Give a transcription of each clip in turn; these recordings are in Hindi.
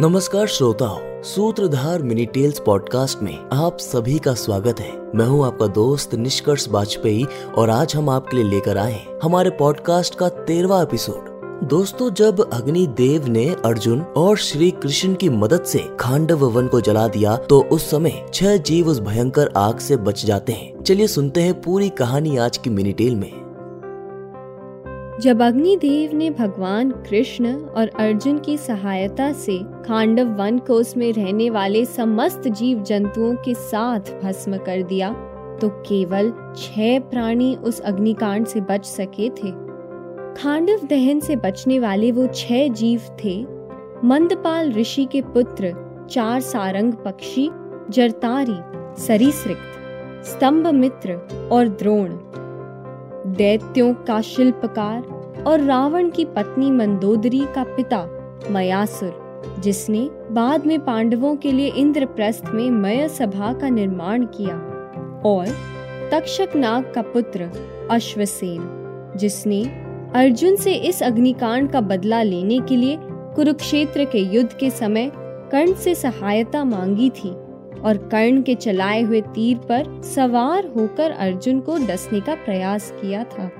नमस्कार श्रोताओं, सूत्रधार मिनी टेल्स पॉडकास्ट में आप सभी का स्वागत है। मैं हूँ आपका दोस्त निष्कर्ष वाजपेयी और आज हम आपके लिए लेकर आए हैं हमारे पॉडकास्ट का तेरवा एपिसोड। दोस्तों, जब अग्नि देव ने अर्जुन और श्री कृष्ण की मदद से खांडव वन को जला दिया तो उस समय छह जीव उस भयंकर आग से बच जाते हैं। चलिए सुनते हैं पूरी कहानी आज की मिनी टेल में। जब अग्निदेव ने भगवान कृष्ण और अर्जुन की सहायता से खांडव वन को उसमें रहने वाले समस्त जीव जंतुओं के साथ भस्म कर दिया तो केवल छह प्राणी उस अग्निकांड से बच सके थे। खांडव दहन से बचने वाले वो छह जीव थे, मंदपाल ऋषि के पुत्र, चार सारंग पक्षी, जरतारी, सरीसृक्त स्तंभ मित्र और द्रोण। दैत्यों का शिल्पकार और रावण की पत्नी मंदोदरी का पिता मयासुर, जिसने बाद में पांडवों के लिए इंद्रप्रस्थ में मय सभा का निर्माण किया और तक्षक नाग का पुत्र अश्वसेन, जिसने अर्जुन से इस अग्निकांड का बदला लेने के लिए कुरुक्षेत्र के युद्ध के समय कर्ण से सहायता मांगी थी। और कर्ण के चलाए हुए तीर पर सवार होकर अर्जुन को डसने का प्रयास किया था।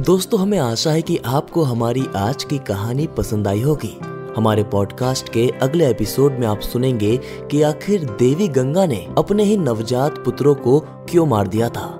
दोस्तों, हमें आशा है कि आपको हमारी आज की कहानी पसंद आई होगी। हमारे पॉडकास्ट के अगले एपिसोड में आप सुनेंगे कि आखिर देवी गंगा ने अपने ही नवजात पुत्रों को क्यों मार दिया था।